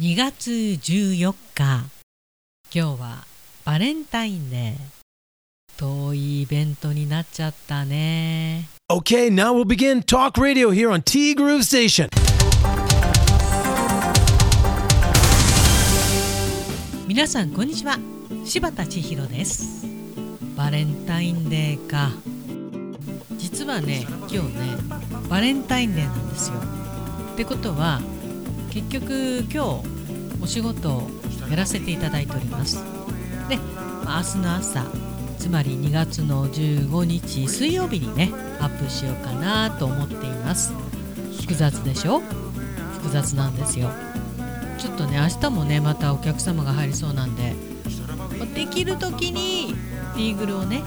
2月14日。今日はバレンタインデー。遠いイベントになっちゃったね。Okay, now we'll begin talk radio here on T Groove Station. 皆さんこんにちは。柴田千尋です。バレンタインデーか。実はね今日ねバレンタインデーなんですよ。ってことは結局今日お仕事をやらせていただいております。で、明日の朝つまり2月の15日水曜日にねアップしようかなと思っています。複雑でしょ？複雑なんですよ。ちょっとね明日もねまたお客様が入りそうなんでできる時にビーグルをね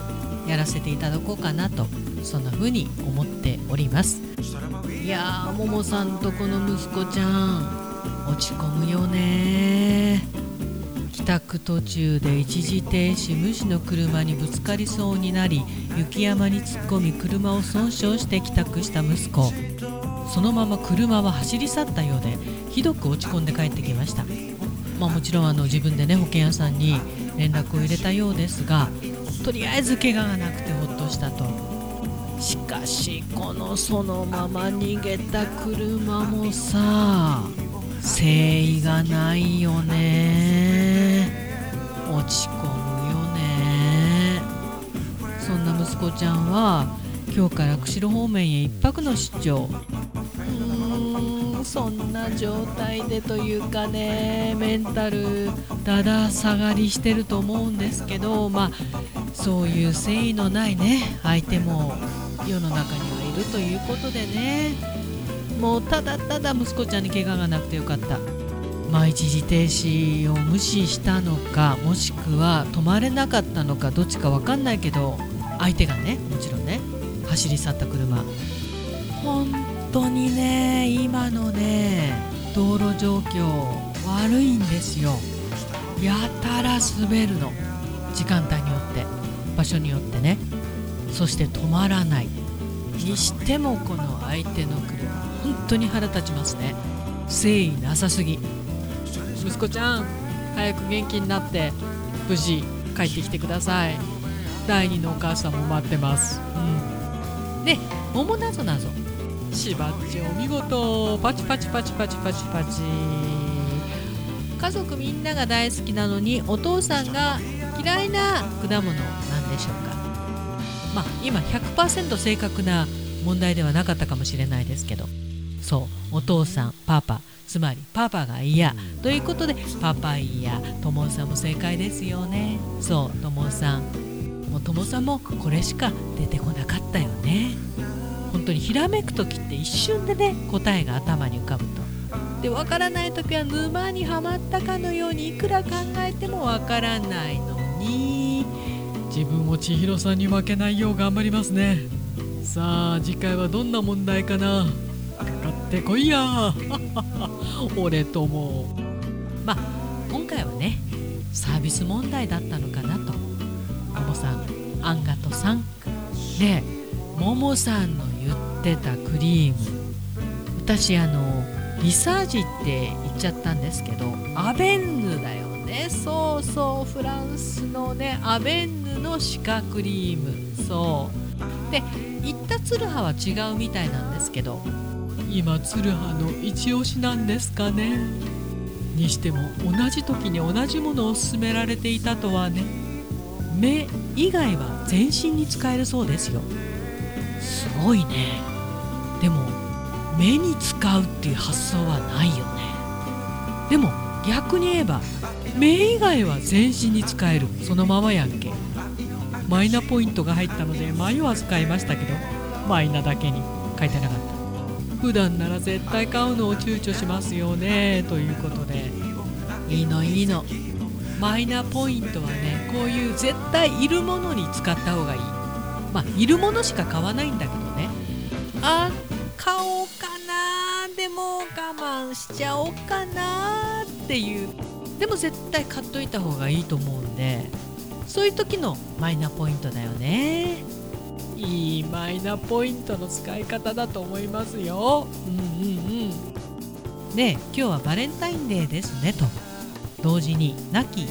やらせていただこうかなとそんな風に思っております。いやーももさんとこの息子ちゃん。落ち込むよね。帰宅途中で一時停止無視の車にぶつかりそうになり雪山に突っ込み車を損傷して帰宅した息子。そのまま車は走り去ったようでひどく落ち込んで帰ってきました。まあもちろんあの自分でね保険屋さんに連絡を入れたようですがとりあえず怪我がなくてほっとしたと。しかしこのそのまま逃げた車もさ誠意がないよね。落ち込むよね。そんな息子ちゃんは今日から釧路方面へ一泊の出張。うんそんな状態でというかねメンタルだだ下がりしてると思うんですけどまあそういう誠意のないね相手も世の中にはいるということでね。もうただただ息子ちゃんに怪我がなくてよかった。まあ一時停止を無視したのかもしくは止まれなかったのかどっちか分かんないけど相手がねもちろんね走り去った車。本当にね今のね道路状況悪いんですよ。やたら滑るの。時間帯によって場所によってね。そして止まらない。にしてもこの相手の車本当に腹立ちますね。誠意なさすぎ。息子ちゃん早く元気になって無事帰ってきてください。第二のお母さんも待ってます。うん。で桃なぞなぞ。しばっちお見事。パチパチパチパチパチパチ。家族みんなが大好きなのにお父さんが嫌いな果物なんでしょうか。まあ今100%正確な問題ではなかったかもしれないですけど。そうお父さんパパつまりパパが嫌。ということでパパイヤともさんも正解ですよね。そうともさん。もうともさんもこれしか出てこなかったよね。本当にひらめく時って一瞬でね答えが頭に浮かぶと。でわからない時は沼にはまったかのようにいくら考えてもわからないのに。自分も千尋さんに負けないよう頑張りますね。さあ次回はどんな問題かな？かかってこいや。俺とも。まあ今回はねサービス問題だったのかなと。ももさんアンガトさん。でももさんの言ってたクリーム。私あのリサージって言っちゃったんですけどアベンヌね。そうそうフランスのねアベンヌのシカクリーム。そう。で言ったツルハは違うみたいなんですけど。今ツルハの一押しなんですかね。にしても同じ時に同じものを勧められていたとはね。目以外は全身に使えるそうですよ。すごいね。でも目に使うっていう発想はないよね。でも逆に言えば目以外は全身に使えるそのままやんけ。マイナポイントが入ったので迷わず買いましたけどマイナだけに。書いてなかった。普段なら絶対買うのを躊躇しますよね。ということで。いいのいいの。マイナポイントはねこういう絶対いるものに使った方がいい。まあいるものしか買わないんだけどね。あ買おうかなでも我慢しちゃおうかなっていう。でも絶対買っといた方がいいと思うんでそういう時のマイナポイントだよね。いいマイナポイントの使い方だと思いますよ。うんうんうん。で今日はバレンタインデーですねと。同時に亡き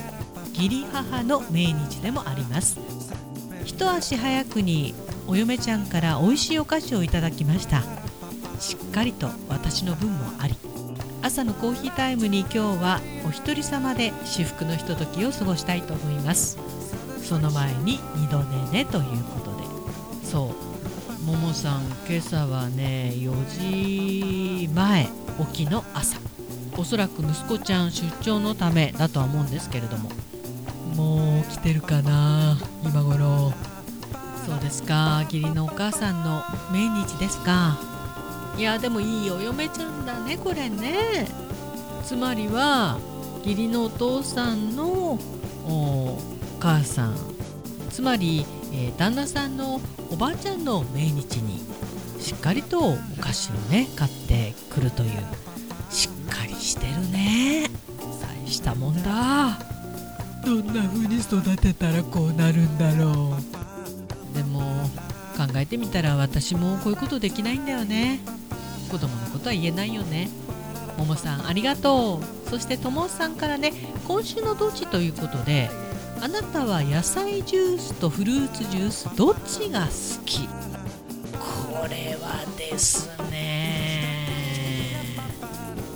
義理母の命日でもあります。一足早くにお嫁ちゃんから美味しいお菓子をいただきました。しっかりと私の分もあり朝のコーヒータイムに今日はお一人様で至福のひとときを過ごしたいと思います。その前に二度寝ねということで。そう。ももさん今朝はね4時前起きの朝。おそらく息子ちゃん出張のためだとは思うんですけれども。もう来てるかな今頃。そうですか。義理のお母さんの命日ですかいやでもいいお嫁ちゃんだねこれね。つまりは義理のお父さんのお母さん。つまり、えー、旦那さんのおばあちゃんの命日にしっかりとお菓子をね買ってくるという。しっかりしてるね。大したもんだ。どんな風に育てたらこうなるんだろう。でも考えてみたら私もこういうことできないんだよね子供のことは言えないよね。ももさんありがとう。そしてともさんからね今週のどっちということであなたは野菜ジュースとフルーツジュースどっちが好き？これはですね。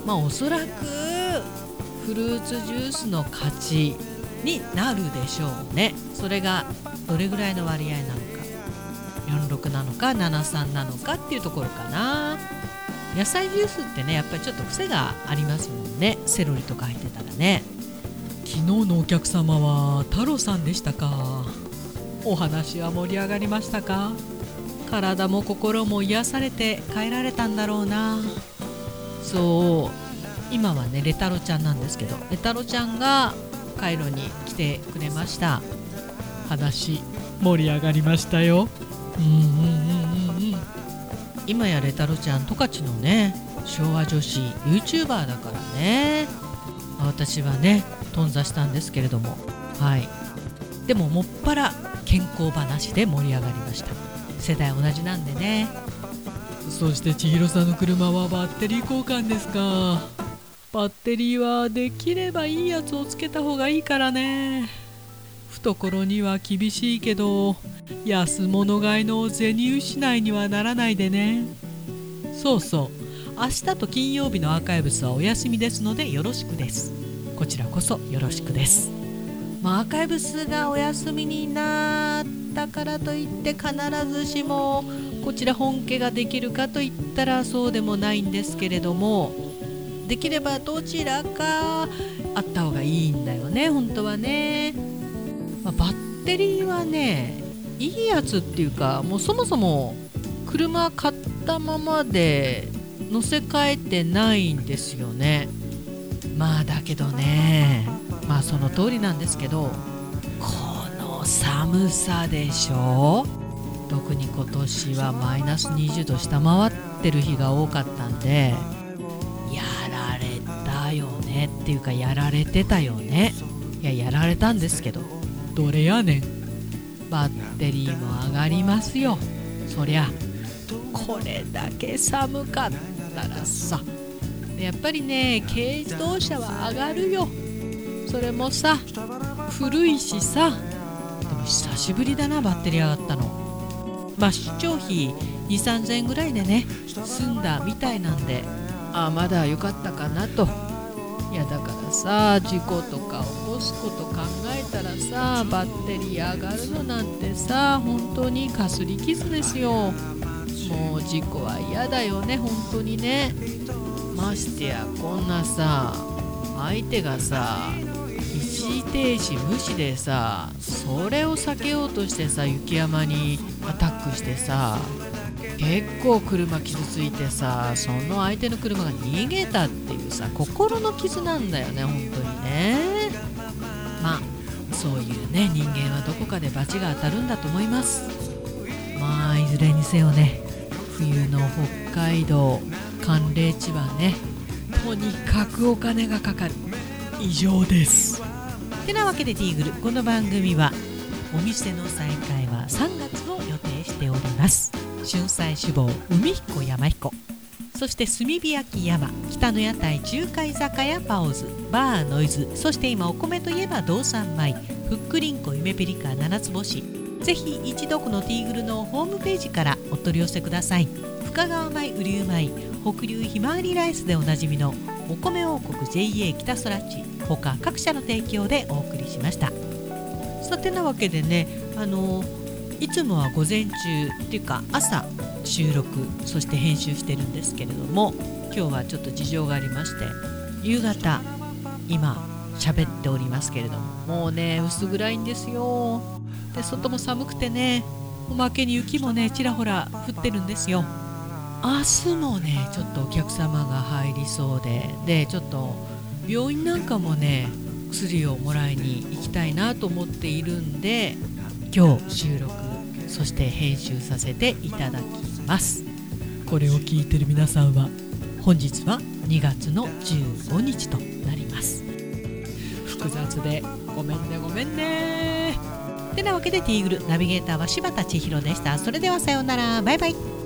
まあおそらくフルーツジュースの勝ちになるでしょうね。それがどれぐらいの割合なのか。46なのか73なのかっていうところかな。野菜ジュースってねやっぱりちょっと癖がありますもんね。セロリとか入ってたらね。昨日のお客様は太郎さんでしたか？お話は盛り上がりましたか？体も心も癒されて帰られたんだろうな。そう。今はねレタロちゃんなんですけどレタロちゃんがカイロに来てくれました。話盛り上がりましたよ。うんうんうん。うんうん今やレタロちゃん十勝のね昭和女子 YouTuber だからね。私はね頓挫したんですけれども。はい。でももっぱら健康話で盛り上がりました。世代同じなんでね。そして千尋さんの車はバッテリー交換ですか。バッテリーはできればいいやつをつけた方がいいからね。懐には厳しいけど。安物買いの銭失いにはならないでね。そうそう。明日と金曜日のアーカイブスはお休みですのでよろしくです。こちらこそよろしくです。まあ、アーカイブスがお休みになったからといって必ずしもこちら本家ができるかといったらそうでもないんですけれどもできればどちらかあった方がいいんだよね本当はね、まあ、バッテリーはねいいやつっていうかもうそもそも車買ったままで乗せ替えてないんですよね。まあだけどね。まあその通りなんですけどこの寒さでしょ。特に今年はマイナス20度下回ってる日が多かったんでやられたよねっていうかやられてたよね。いややられたんですけど。どれやねん。バッテリーも上がりますよ。そりゃこれだけ寒かったらさ。やっぱりね軽自動車は上がるよ。それもさ古いしさ。でも久しぶりだなバッテリー上がったの。まあ出張費23000円ぐらいでね済んだみたいなんで。あまだ良かったかなと。いやだからさ事故とか起こすこと考えたらさバッテリー上がるのなんてさ本当にかすり傷ですよ。もう事故は嫌だよね本当にね。ましてやこんなさ相手がさ一時停止無視でさそれを避けようとしてさ雪山にアタックしてさ結構車傷ついてさその相手の車が逃げたっていうさ心の傷なんだよね本当にね。まあそういうね人間はどこかで罰が当たるんだと思います。まあいずれにせよね冬の北海道寒冷地はねとにかくお金がかかる。以上です。てなわけでティーグルこの番組はお店の再開は3月を予定しております。春菜志望海彦山彦。そして炭火焼き山北の屋台中華居酒屋パオズバーノイズ。そして今お米といえば道産米ふっくりんこ夢ピリカ七つ星。ぜひ一度このティーグルのホームページからお取り寄せください。深川米雨竜米北流ひまわりライスでおなじみのお米王国 JA 北空地他各社の提供でお送りしました。さてなわけでねあのいつもは午前中っていうか朝収録そして編集してるんですけれども今日はちょっと事情がありまして夕方今喋っておりますけれどももうね薄暗いんですよ。で外も寒くてねおまけに雪もねちらほら降ってるんですよ。明日もねちょっとお客様が入りそうででちょっと病院なんかもね薬をもらいに行きたいなと思っているんで今日収録そして編集させていただきます。これを聞いてる皆さんは本日は2月の15日となります。複雑でごめんねごめんね。てなわけでティーグルナビゲーターは柴田千尋でした。それではさようなら。バイバイ